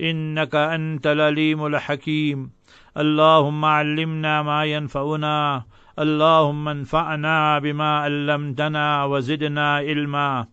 إنك أنت العليم الحكيم. اللهم علمنا ما ينفعنا. اللهم انفعنا بما علمتنا وزدنا علما.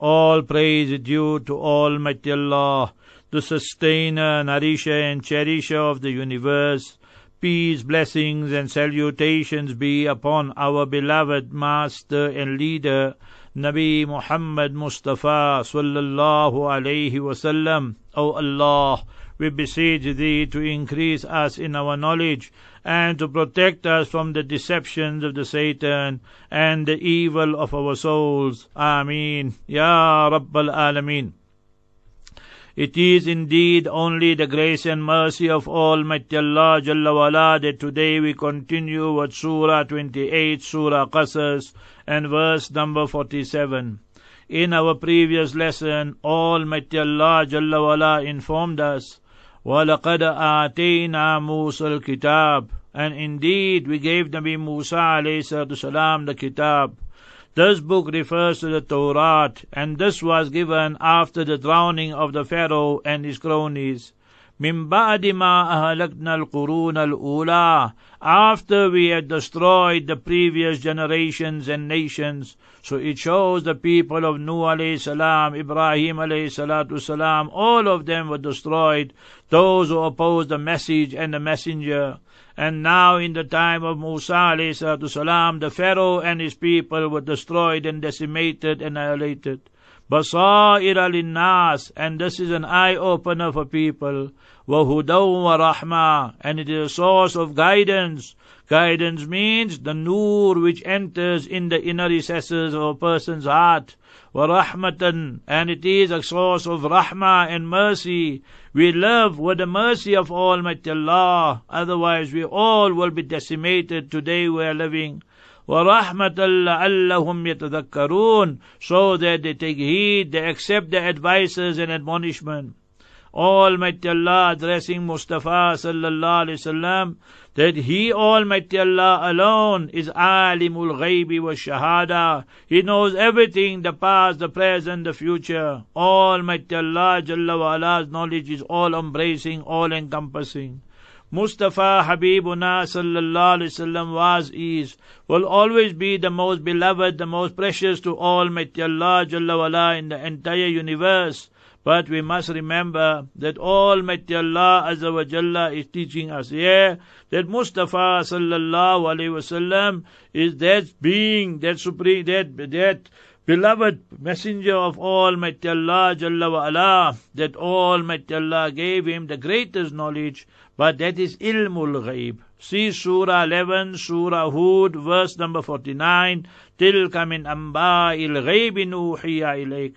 All praise due to Almighty Allah, the sustainer, nourisher, and cherisher of the universe. Peace, blessings, and salutations be upon our beloved Master and Leader, Nabi Muhammad Mustafa sallallahu alayhi wasallam. O Allah, we beseech Thee to increase us in our knowledge and to protect us from the deceptions of the Satan and the evil of our souls. Ameen. Ya Rabbal Alameen. It is indeed only the grace and mercy of Almighty Allah Jalla wala that today we continue with Surah 28, Surah Qasas, and verse number 47. In our previous lesson, Almighty Allah Jalla wala informed us, وَلَقَدْ آتَيْنَا مُوسَى الْكِتَابِ And indeed, we gave Nabi Musa alayhi salam the kitab. This book refers to the Torah, and this was given after the drowning of the Pharaoh and his cronies. من بعد ما أهلكنا القرون الأولى after we had destroyed the previous generations and nations. So it shows the people of Nuh alayhi salam, Ibrahim alayhi salatu salam, all of them were destroyed, those who opposed the message and the messenger. And now in the time of Musa alayhi salatu salam, the Pharaoh and his people were destroyed and decimated, annihilated. Basair linnas, and this is an eye opener for people. Wahudaw wa rahma, and it is a source of guidance. Guidance means the nur which enters in the inner recesses of a person's heart. Wa rahmatan, and it is a source of rahmah and mercy. We live with the mercy of Almighty Allah, otherwise we all will be decimated today we are living. وَرَحْمَةً لَعَلَّهُمْ يَتَذَكَّرُونَ So that they take heed, they accept the advices and admonishment. Almighty Allah addressing Mustafa sallallahu alaihi wasallam that He Almighty Allah alone is alimul ghaibi wa shahada. He knows everything, the past, the present, the future. Almighty Allah Jalla wa Ala's knowledge is all embracing, all encompassing. Mustafa Habibuna sallallahu alaihi wasallam was, is, will always be the most beloved, the most precious to Almighty Allah Jalla wala in the entire universe. But we must remember that Almighty Allah Azza wa Jalla is teaching us here that Mustafa sallallahu alaihi wasallam is that being, that supreme, that, that beloved messenger of Almighty Allah Jalla wa ala, that Almighty Allah gave him the greatest knowledge, but that is ilmul ghaib. See Surah 11, Surah Hud, verse number 49, تِلْكَ مِنْ أَنْبَاءِ الْغَيْبِ نُوحِيَ إِلَيْكَ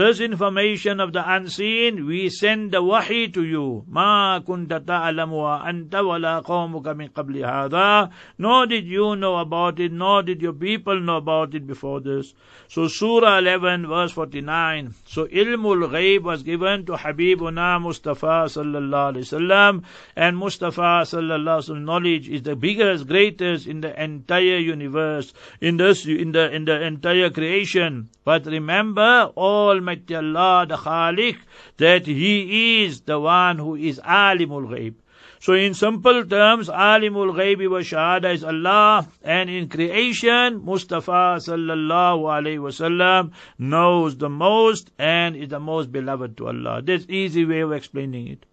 this information of the unseen, we send the wahi to you. Ma kunta ta'alamu wa anta wa la qawmuka min qabli hadha. Nor did you know about it, nor did your people know about it before this. So Surah 11 verse 49. So ilmul ghaib was given to Habibuna Mustafa sallallahu alaihi wasallam and Mustafa sallallahu alaihi wasallam knowledge is the biggest, greatest in the entire universe, in this, in the, in the entire creation. But remember all Almighty Allah, the Khaliq, that He is the one who is Alimul Ghaib. So in simple terms, Alimul Ghaibi wa Shahada is Allah, and in creation, Mustafa sallallahu alayhi wasallam knows the most and is the most beloved to Allah. That's easy way of explaining it.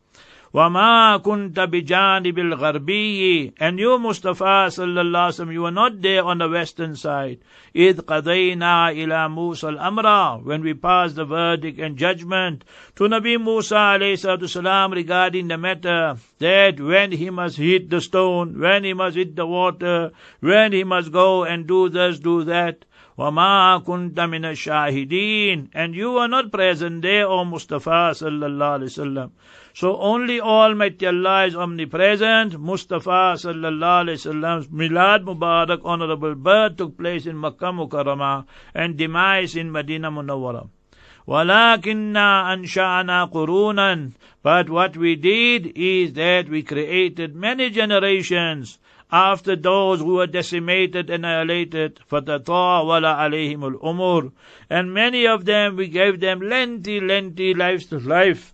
وَمَا كُنْتَ بِجَانِبِ الْغَرْبِيِّ And you, Mustafa sallallahu alaihi you were not there on the western side. إِذْ قَضَيْنَا إِلَى مُوسَى الْأَمْرَ When we passed the verdict and judgment to Nabi Musa alayhi salam regarding the matter that when he must hit the stone, when he must hit the water, when he must go and do this, do that, وَمَا كُنْتَ مِنَ الشَّاهِدِينَ And you were not present there, O Mustafa sallallahu alayhi wasallam. So only Almighty Allah is omnipresent. Mustafa sallallahu alayhi wasallam's Milad Mubarak honorable birth took place in Makkah Mukarramah and demise in Medina Munawwara. وَلَكِنَّا أَنْشَأْنَا قُرُونًا But what we did is that we created many generations after those who were decimated, annihilated, فَتَطَاوَلَ عَلَيْهِمُ الْأُمُورِ And many of them, we gave them lengthy, lengthy lives to life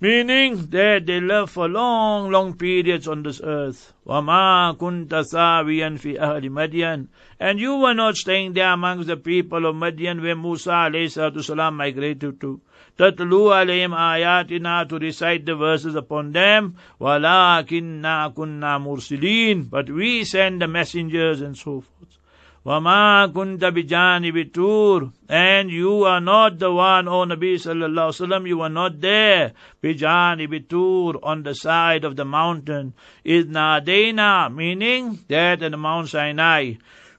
meaning that they live for long, long periods on this earth. وَمَا كُنْتَ ثَاوِيًا فِي أَهْلِ مَدْيَنَ And you were not staying there amongst the people of Madian where Musa alayhi migrated to. تَتْلُو عَلَيْهِمْ آيَاتِنَا To recite the verses upon them. وَلَكِنَّا كُنَّا مُرْسِلِينَ But we send the messengers and so forth. وَمَا كُنْتَ بِجَانِبِ الطُّورِ And you are not the one, O Nabi sallallahu alaihi wasallam, you are not there. بِجَانِبِ الطُّورِ On the side of the mountain. إِذْ نَادَيْنَا Meaning that in the Mount Sinai.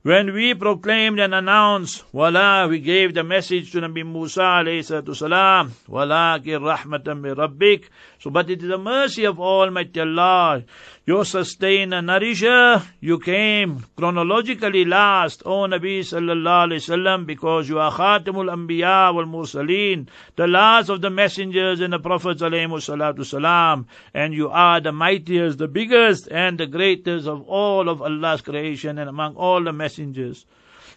When we proclaimed and announced, Wala, we gave the message to Nabi Musa alayhi salam, Walakin rahmatan min rabbik. So, but it is the mercy of Almighty Allah your sustainer, nourisher, you came chronologically last, O Nabi sallallahu alayhi wasallam, because you are Khatimul Anbiya wal Mursaleen, the last of the messengers and the prophets alayhi and you are the mightiest, the biggest, and the greatest of all of Allah's creation and among all the messengers.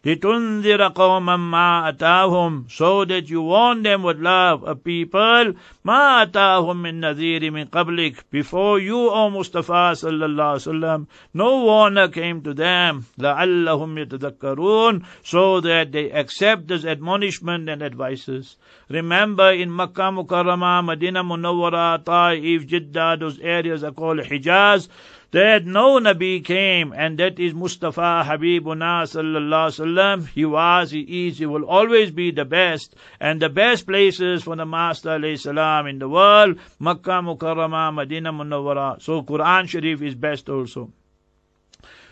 لِتُنذِرَ قَوْمًا مَا أَتَاهُمْ So that you warn them with love, a people, مَا أَتَاهُمْ مِن نَذِيرٍ مِن قَبْلِكَ Before you, O Mustafa sallallahu alaihi wasallam, no warner came to them, لَعَلَّهُمْ يَتَذَكَّرُونَ So that they accept this admonishment and advices. Remember in Makkah Mukarramah, Medina Munawwara, Ta'if, Jeddah, those areas are called Hijaz, that no Nabi came, and that is Mustafa Habibuna sallallahu sallam. He was, he is, he will always be the best, and the best places for the Master salam in the world, Makkah Mukarramah, Medina Munawwara. So Quran Sharif is best also.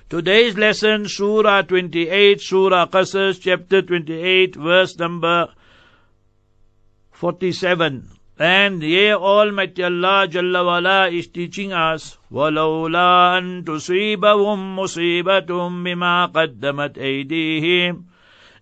Today's lesson, Surah 28, Surah Qasas, chapter 28, verse number 47. And here Almighty Allah Jalla wala is teaching us, وَلَوْلَا أَن تُصِيبَهُم مُصِيبَةٌ بِمَا قَدَّمَتْ أَيْدِيهِمْ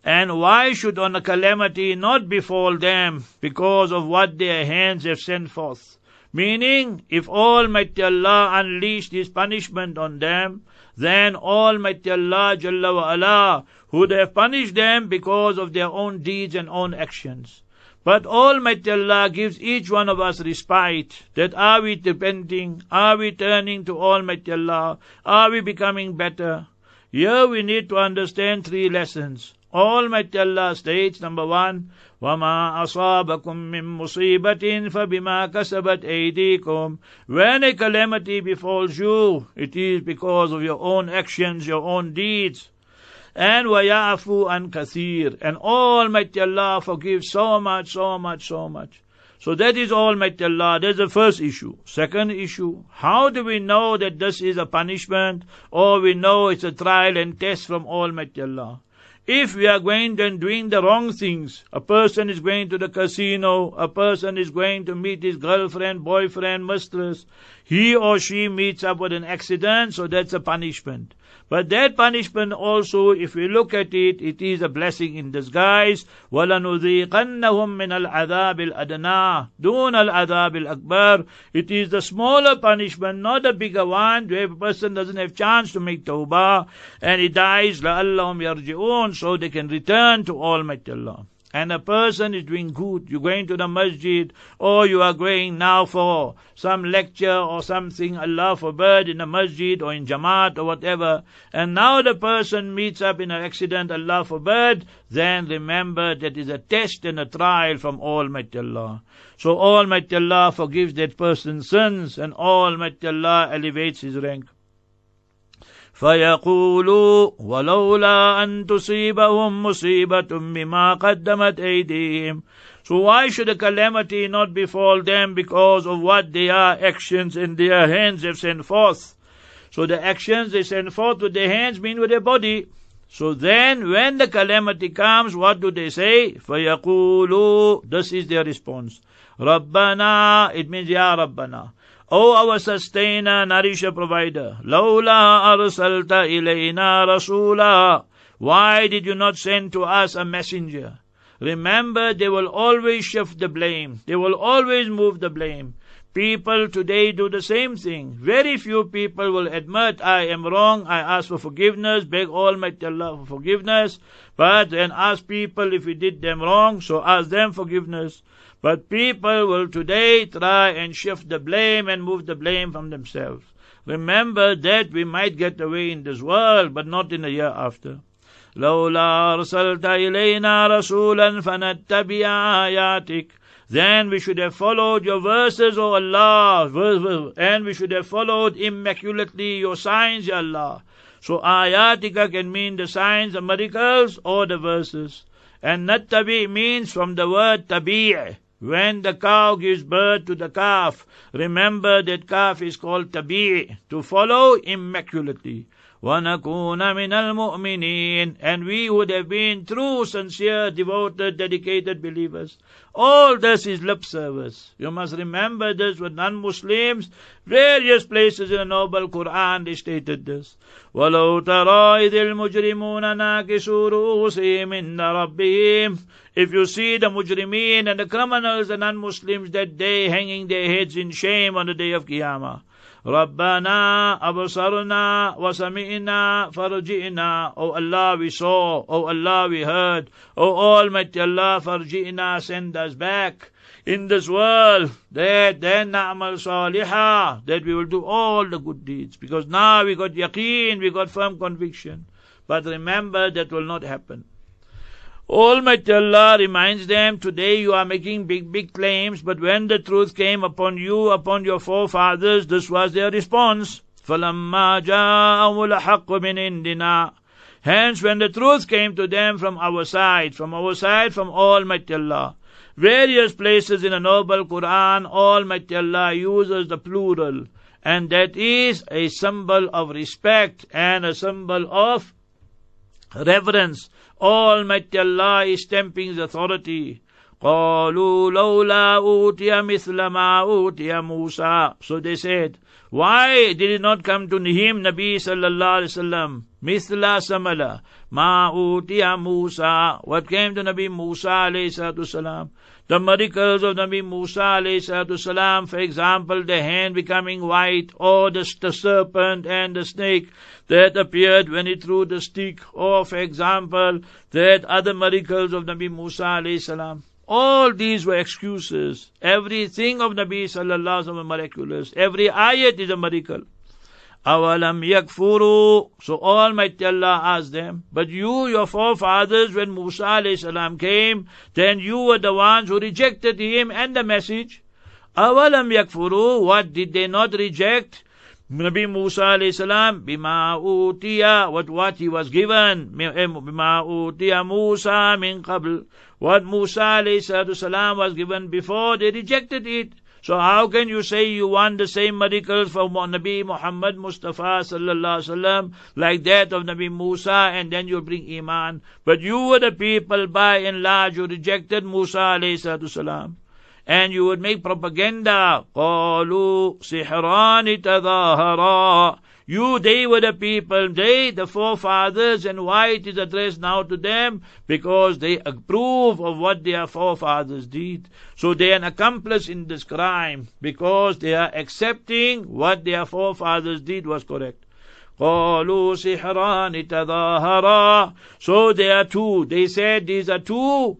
And why should on a calamity not befall them because of what their hands have sent forth? Meaning, if Almighty Allah unleashed His punishment on them, then Almighty Allah Jalla wa'ala would have punished them because of their own deeds and own actions. But Almighty Allah gives each one of us respite. That are we repenting? Are we turning to Almighty Allah? Are we becoming better? Here we need to understand three lessons. Almighty Allah states, number one, وَمَا أَصَابَكُم مِّن مُّصِيبَةٍ فَبِمَا كَسَبَتْ أَيْدِيكُمْ When a calamity befalls you, it is because of your own actions, your own deeds and wayafu an kathir. And Almighty Allah forgives so much, so much, so much. So that is Almighty Allah. That's the first issue. Second issue, how do we know that this is a punishment or we know it's a trial and test from Almighty Allah? If we are going and doing the wrong things, a person is going to the casino, a person is going to meet his girlfriend, boyfriend, mistress, he or she meets up with an accident, so that's a punishment. But that punishment also, if we look at it, it is a blessing in disguise. وَلَنُذِيقَنَّهُمْ مِنَ الْعَذَابِ الْأَدْنَى دُونَ الْعَذَابِ الْأَكْبَرِ It is the smaller punishment, not the bigger one, where a person doesn't have chance to make tawbah, and he dies, لَعَلَّهُمْ يَرْجِعُونَ So they can return to Almighty Allah and a person is doing good, you're going to the masjid, or you are going now for some lecture or something, Allah forbid, in the masjid or in Jamaat or whatever, and now the person meets up in an accident, Allah forbid, then remember that is a test and a trial from Almighty Allah. So Almighty Allah forgives that person's sins, and Almighty Allah elevates his rank. فيقولوا ولولا أن تصيبهم مصيبة بما قدمت أيديهم So why should a calamity not befall them because of what their actions in their hands have sent forth? So the actions they send forth with their hands mean with their body. So then, when the calamity comes, what do they say? فَيَقُولُوا This is their response. Rabbana, it means Ya Rabbana. O our sustainer, nourisher, provider. Lawla arsalta ilayna rasula. Why did you not send to us a messenger? Remember, they will always shift the blame. They will always move the blame. People today do the same thing. Very few people will admit, I am wrong, I ask for forgiveness, beg Almighty Allah for forgiveness, but then ask people if we did them wrong, so ask them forgiveness. But people will today try and shift the blame and move the blame from themselves. Remember that we might get away in this world, but not in the year after. لولا أرسلت إلينا رسولا فنتبع آياتك then we should have followed your verses, O Allah, and we should have followed immaculately your signs, Ya Allah. So ayatika can mean the signs, the miracles, or the verses. And nattabi means from the word tabi'. when the cow gives birth to the calf, remember that calf is called tabi', to follow immaculately. وَنَكُونَ مِنَ الْمُؤْمِنِينَ And we would have been true, sincere, devoted, dedicated believers. All this is lip service. You must remember this with non-Muslims. Various places in the Noble Quran they stated this. وَلَوْ تَرَى إِذِ الْمُجْرِمُونَ نَاكِسُوا رُؤُوسِهِمْ إِنَّ رَبِّهِمْ If you see the mujrimeen and the criminals and non-Muslims that day hanging their heads in shame on the day of Qiyamah. Rabbana abasarna wasami'na farji'na. O Allah, we saw. O Allah, we heard. O Almighty Allah, farji'na, send us back in this world that then na'mal salihah, that we will do all the good deeds. Because now we got yaqeen, we got firm conviction. But remember, that will not happen. Almighty Allah reminds them, today you are making big, big claims, but when the truth came upon you, upon your forefathers, this was their response. فَلَمَّا جَاءَهُ الْحَقُّ مِنْ عِنْدِنَا Hence, when the truth came to them from our side, from our side, from Almighty Allah, various places in the Noble Quran, Almighty Allah uses the plural, and that is a symbol of respect and a symbol of reverence Almighty Allah is stamping His authority. قالوا لولا أوتي مثل ما أوتي موسى So they said, why did it not come to him, Nabi sallallahu alaihi wasallam? مثل samala ما أوتي موسى What came to Nabi Musa alayhi salatu salam? The miracles of Nabi Musa alayhi salatu salam, for example, the hand becoming white, or the, the serpent and the snake that appeared when he threw the stick, or for example, that other miracles of Nabi Musa alayhi salam. All these were excuses. Everything of Nabi sallallahu alaihi wasallam miraculous. Every ayat is a miracle. Awalam yakfuru. So Almighty Allah asked them, but you, your forefathers, when Musa alayhi salam came, then you were the ones who rejected him and the message. Awalam yakfuru. What did they not reject? Nabi Musa alayhi salam, bima utiya, what, what he was given, eh, bima utiya Musa min qabl, what Musa alayhi salam was given before, they rejected it. So how can you say you want the same miracles for Nabi Muhammad Mustafa sallallahu alaihi wasallam like that of Nabi Musa and then you'll bring iman? But you were the people by and large who rejected Musa alayhi salam and you would make propaganda. قالوا سحران تظاهرا you, they were the people, they, the forefathers, and why it is addressed now to them? Because they approve of what their forefathers did. So they are an accomplice in this crime, because they are accepting what their forefathers did was correct. قالوا سحران تظاهرا So there are two. They said these are two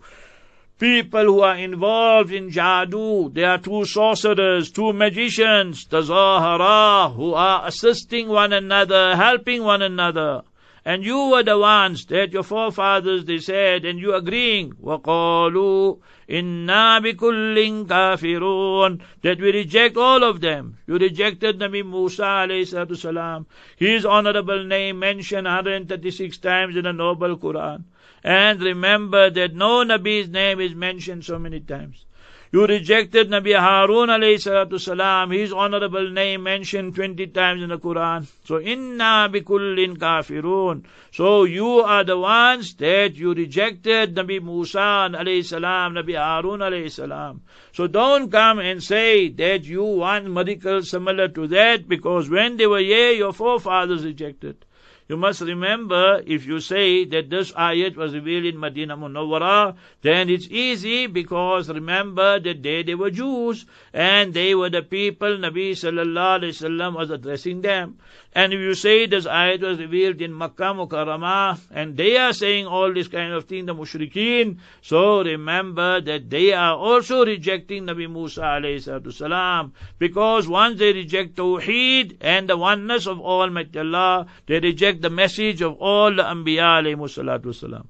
people who are involved in jadoo. They are two sorcerers, two magicians, the Zahara, who are assisting one another, helping one another. And you were the ones that your forefathers they said, and you agreeing. وَقَالُوا إِنَّا بِكُلٍّ كَافِرُونَ That we reject all of them. You rejected Nabi Musa alayhi salam. His honorable name mentioned 136 times in the Noble Quran. And remember that no Nabi's name is mentioned so many times. You rejected Nabi Harun alayhi salatu salam, his honorable name mentioned 20 times in the Quran. So, inna bikullin kafirun. So, you are the ones that you rejected Nabi Musa alayhi salam, Nabi Harun alayhi salam. So, don't come and say that you want miracles similar to that because when they were here, your forefathers rejected. You must remember, if you say that this ayat was revealed in Medina Munawwara, then it's easy because remember that they, they were Jews and they were the people Nabi sallallahu alayhi wasallam was addressing them. And if you say this ayat was revealed in Makkah Mukarramah, and they are saying all this kind of thing, the mushrikeen, so remember that they are also rejecting Nabi Musa alayhi salam, because once they reject Tawheed and the oneness of Almighty Allah, they reject the message of all the Anbiya alayhi salatu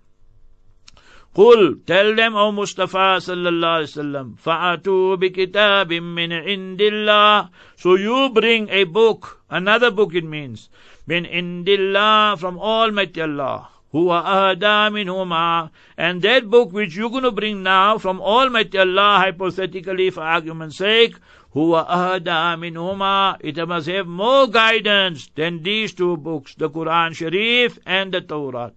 قل tell them O Mustafa sallallahu alaihi wasallam fa'atu bi kitabim min indillah. So you bring a book another book it means min indillah from almighty Allah. Huwa ahda minhuma and that book which you're going to bring now from almighty Allah hypothetically for argument's sake who are minhuma it must have more guidance than these two books the Quran Sharif and the Torah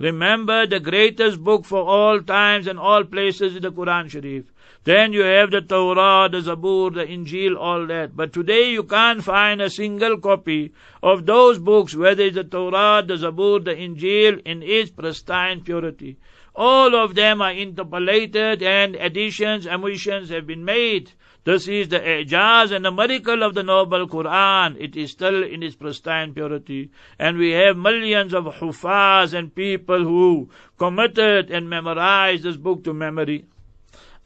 Remember the greatest book for all times and all places is the Quran Sharif. Then you have the Torah, the Zabur, the Injil, all that. But today you can't find a single copy of those books, whether it's the Torah, the Zabur, the Injil, in its pristine purity. All of them are interpolated and additions, omissions have been made. This is the ijaz and the miracle of the noble Quran. It is still in its pristine purity. And we have millions of hufaz and people who committed and memorized this book to memory.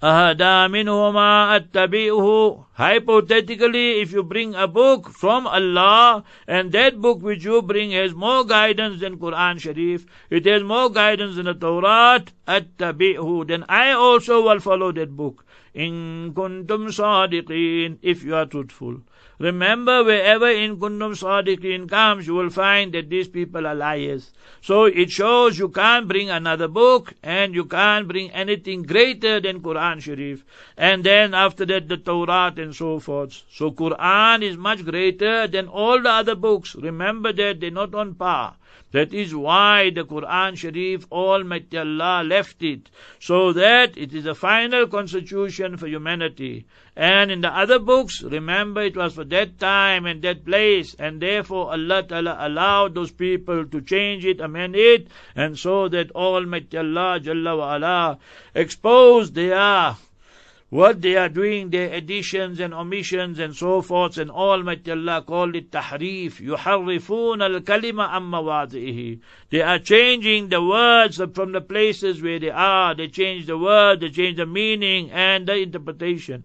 Ah Daminua Tabiuhu hypothetically, if you bring a book from Allah, and that book which you bring has more guidance than Quran Sharif, it has more guidance than the Torah, attabi'hu, then I also will follow that book. In kuntum sadiqeen, if you are truthful. Remember, wherever in kuntum sadiqeen comes, you will find that these people are liars. So it shows you can't bring another book and you can't bring anything greater than Quran Sharif. And then after that, the Torah and so forth. So Quran is much greater than all the other books. Remember that they're not on par. That is why the Quran Sharif, Almighty Allah left it, so that it is the final constitution for humanity. And in the other books, remember it was for that time and that place, and therefore Allah Ta'ala allowed those people to change it, amend it, and so that Almighty Allah Jalla wa ala exposed their what they are doing, their additions and omissions and so forth, and Almighty Allah called it tahrif. يُحَرِّفُونَ الْكَلِمَ عَمَّ مَوَاضِعِهِ They are changing the words from the places where they are. They change the word, they change the meaning and the interpretation.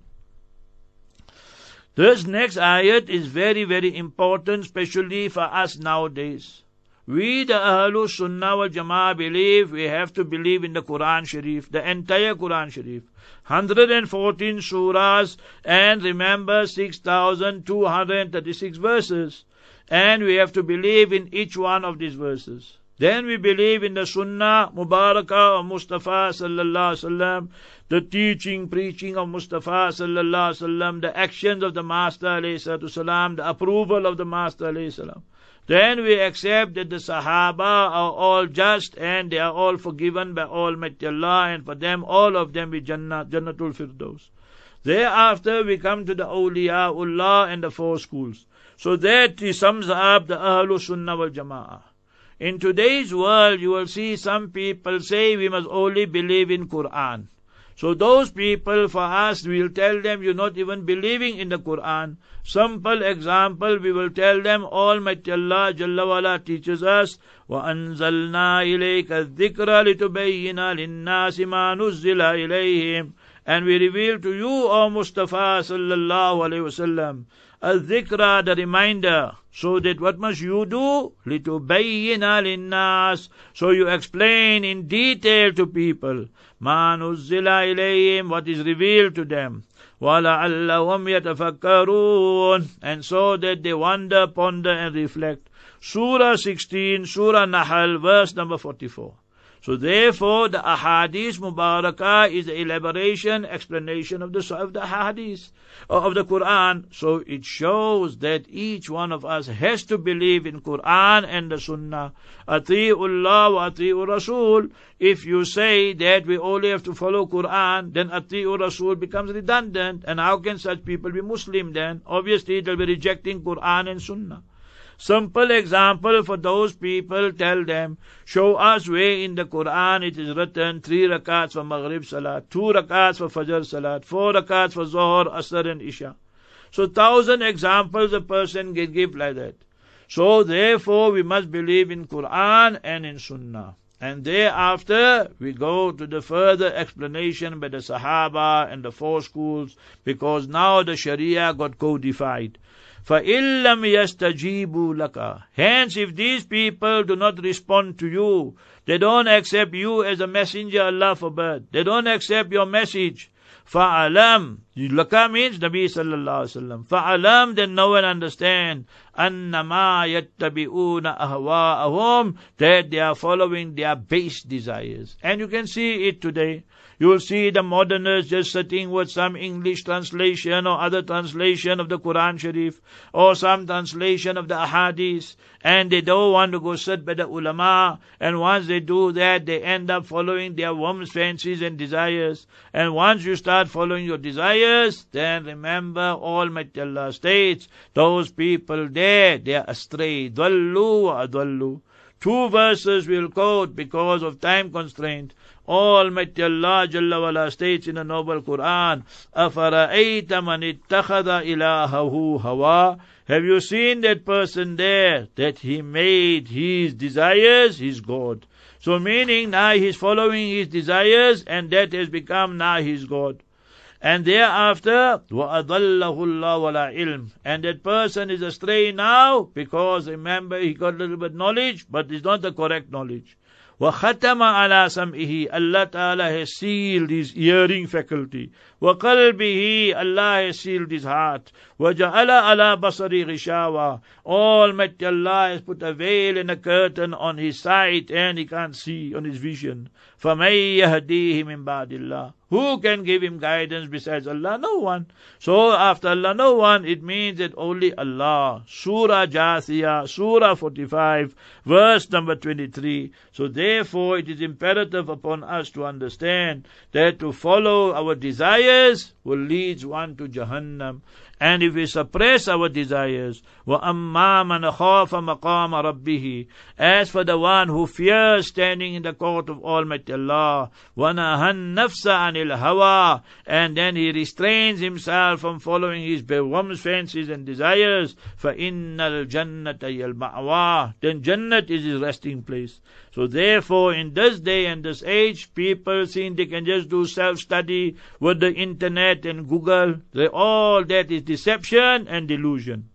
This next ayat is very, very important, especially for us nowadays. We, the Ahlul Sunnah wal Jama'ah, believe we have to believe in the Quran Sharif, the entire Quran Sharif. 114 surahs and remember 6,236 verses. And we have to believe in each one of these verses. Then we believe in the Sunnah Mubarakah of Mustafa sallallahu alaihi wasallam, the teaching, preaching of Mustafa sallallahu alaihi wasallam, the actions of the Master alayhi salam, the approval of the Master alayhi salam. Then we accept that the Sahaba are all just and they are all forgiven by Almighty Allah and for them all of them be Jannah, Jannatul Firdaus. Thereafter we come to the Awliyaullah and the four schools. So that sums up the Ahlul Sunnah wal Jama'ah. In today's world you will see some people say we must only believe in Quran. So those people, for us, we will tell them you're not even believing in the Quran. Simple example, we will tell them Almighty Allah Jalla wala teaches us, وَأَنزَلْنَا إِلَيْكَ الذِّكْرَ لِتُبَيِّنَ لِلنَّاسِ مَا نُزِّلَ إِلَيْهِمْ And we reveal to you, O Mustafa sallallahu alayhi wasallam, الذِّكْرَ, the reminder, so that what must you do? لِتُبَيِّنَ لِلنَّاسِ So you explain in detail to people. ما نزل إليهم what is revealed to them وَلَعَلَّهُمْ يَتَفَكَّرُونَ and so that they wonder, ponder and reflect. Surah 16, Surah Nahl, verse number 44. So therefore, the ahadith mubarakah is the elaboration, explanation of the of the hadith uh, of the Quran. So it shows that each one of us has to believe in Quran and the Sunnah. Ati'ullah wa ati'ur Rasul. If you say that we only have to follow Quran, then ati'ur Rasul becomes redundant. And how can such people be Muslim then? Obviously, they'll be rejecting Quran and Sunnah. Simple example for those people, tell them, show us where in the Quran it is written three rakats for Maghrib Salat, two rakats for Fajr Salat, four rakats for Zohar, Asr and Isha. So thousand examples a person can give like that. So therefore we must believe in Quran and in Sunnah. And thereafter we go to the further explanation by the Sahaba and the four schools because now the Sharia got codified. فَإِن لَّمْ يَسْتَجِيبُوا لَكَ Hence, if these people do not respond to you, they don't accept you as a messenger, Allah forbid. They don't accept your message. فَعَلَمْ Laka means Nabi sallallahu alaihi wasallam. Fa'alam, then know and understand. Annama yattabi'una ahwa'ahum. That they are following their base desires. And you can see it today. You will see the moderners just sitting with some English translation or other translation of the Quran Sharif or some translation of the Ahadith and they don't want to go sit by the ulama and once they do that they end up following their worm's fancies and desires and once you start following your desires then remember Almighty Allah states those people there they are astray dwallu adwallu Two verses we'll quote because of time constraint. Almighty Allah Jalla wala states in the noble Quran, أَفَرَأَيْتَ مَنِ اتَّخَذَ إِلَهَهُ هَوَى Have you seen that person there, that he made his desires his God? So meaning now he's following his desires and that has become now his God. And thereafter, وَأَضَلَّهُ اللَّهُ وَلَا ilm. And that person is astray now because remember he got a little bit knowledge, but it's not the correct knowledge. وختم على سمعه Allah Ta'ala has sealed his hearing faculty وقلبه Allah has sealed his heart وجعل على بصره غشاوة Almighty Allah has put a veil and a curtain on his sight and he can't see on his vision فمن يهديه من بعد الله who can give him guidance besides Allah? No one. So after Allah, no one. It means that only Allah. Surah Jathiyah, Surah 45, verse number 23. So therefore it is imperative upon us to understand that to follow our desires will lead one to Jahannam. And if we suppress our desires, وَأَمَّا مَنْ خَافَ مَقَامَ رَبِّهِ As for the one who fears standing in the court of Almighty Allah, وَنَهَى النَّفْسَ عَنِ الْهَوَى And then he restrains himself from following his woman's fancies and desires, فَإِنَّ الْجَنَّةَ يَلْمَعْوَى Then Jannat is his resting place. So therefore, in this day and this age, people think they can just do self-study with the internet and Google. They, all that is deception and delusion.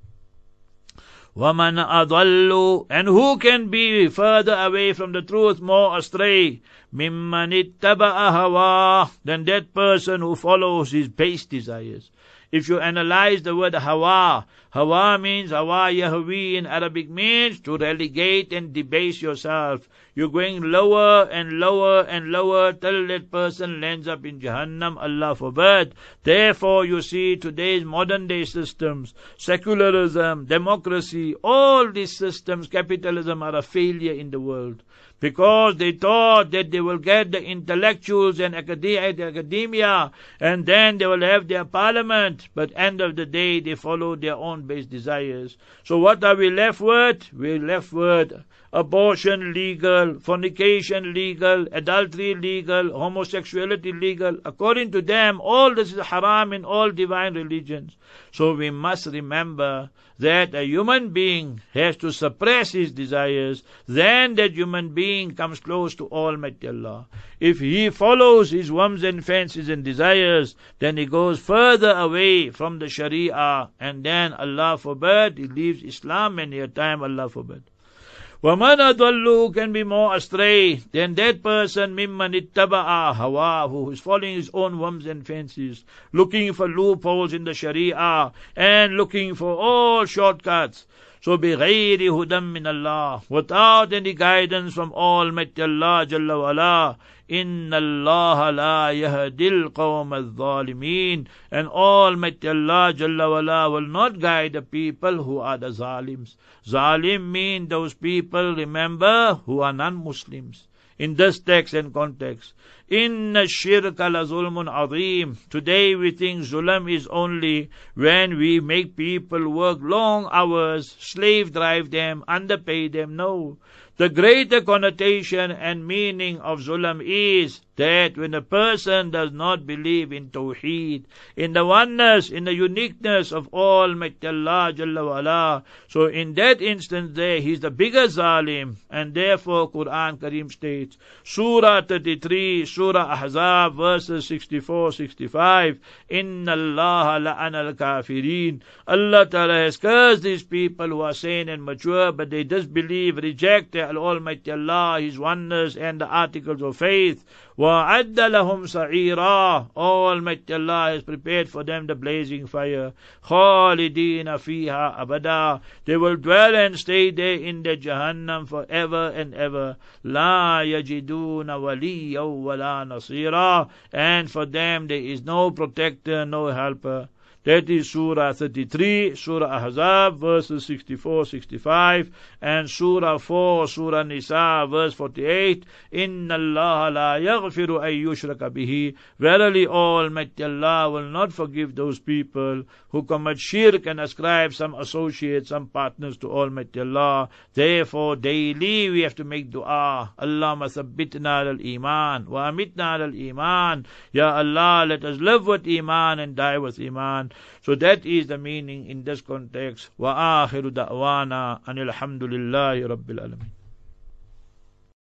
وَمَنْ أَضَلُّ And who can be further away from the truth, more astray? مِمَّنِ اتَّبَعَ هَوَاهُ Than that person who follows his base desires. If you analyze the word hawa, hawa means hawa yahwi in Arabic means to relegate and debase yourself. You're going lower and lower and lower till that person lands up in Jahannam, Allah forbid. Therefore, you see today's modern day systems, secularism, democracy, all these systems, capitalism are a failure in the world because they thought that they will get the intellectuals and academia and then they will have their parliament. But end of the day, they follow their own base desires. So what are we left with? We're left with abortion legal, fornication legal, adultery legal, homosexuality legal. According to them, all this is haram in all divine religions. So we must remember that a human being has to suppress his desires, then that human being comes close to Almighty Allah. If he follows his whims and fancies and desires, then he goes further away from the Sharia, and then Allah forbid, he leaves Islam many a time, Allah forbid. وَمَنْ أَضَلُّ can be more astray than that person مِمَّنِ اتَّبَعَ هَوَاهُ who is following his own whims and fancies, looking for loopholes in the Sharia and looking for all shortcuts. So بغير هدى من Allah, without any guidance from Almighty Allah Jalla wala, إن الله لا يهدي القوم الظالمين and Almighty Allah Jalla wala will not guide the people who are the zalims. Zalim mean those people, remember, who are non-Muslims in this text and context. Inna shirka la zulmun azim. Today we think zulm is only when we make people work long hours, slave drive them, underpay them. No. The greater connotation and meaning of zulm is that when a person does not believe in Tawheed, in the oneness, in the uniqueness of Almighty Allah Jalla wala, so in that instance there he's the bigger zalim, and therefore Quran Kareem states, Surah 33, Surah Ahzab, verses 64, 65, Inna Allah la'ana al-kafirin. Allah Ta'ala has cursed these people who are sane and mature, but they disbelieve, reject Almighty Allah, His oneness, and the articles of faith. وَعَدَّ لَهُمْ سَعِيرًا Almighty Allah has prepared for them the blazing fire. خَالِدِينَ فِيهَا أَبَدًا They will dwell and stay there in the Jahannam forever and ever. لَا يَجِدُونَ وَلِيًّا وَلَا نَصِيرًا And for them there is no protector, no helper. That is Surah 33, Surah Ahzab, verses 64, 65, and Surah 4, Surah Nisa, verse 48. Inna Allah la yaghfiru ay yushraka bihi. Verily Almighty Allah will not forgive those people who commit shirk and ascribe some associates, some partners to Almighty Allah. Therefore, daily we have to make dua. Allahumma thabbitna al-iman, wa amitna al-iman. Ya Allah, let us live with iman and die with iman. So that is the meaning in this context. وآخر دعوانا أن الحمد لله رب العالمين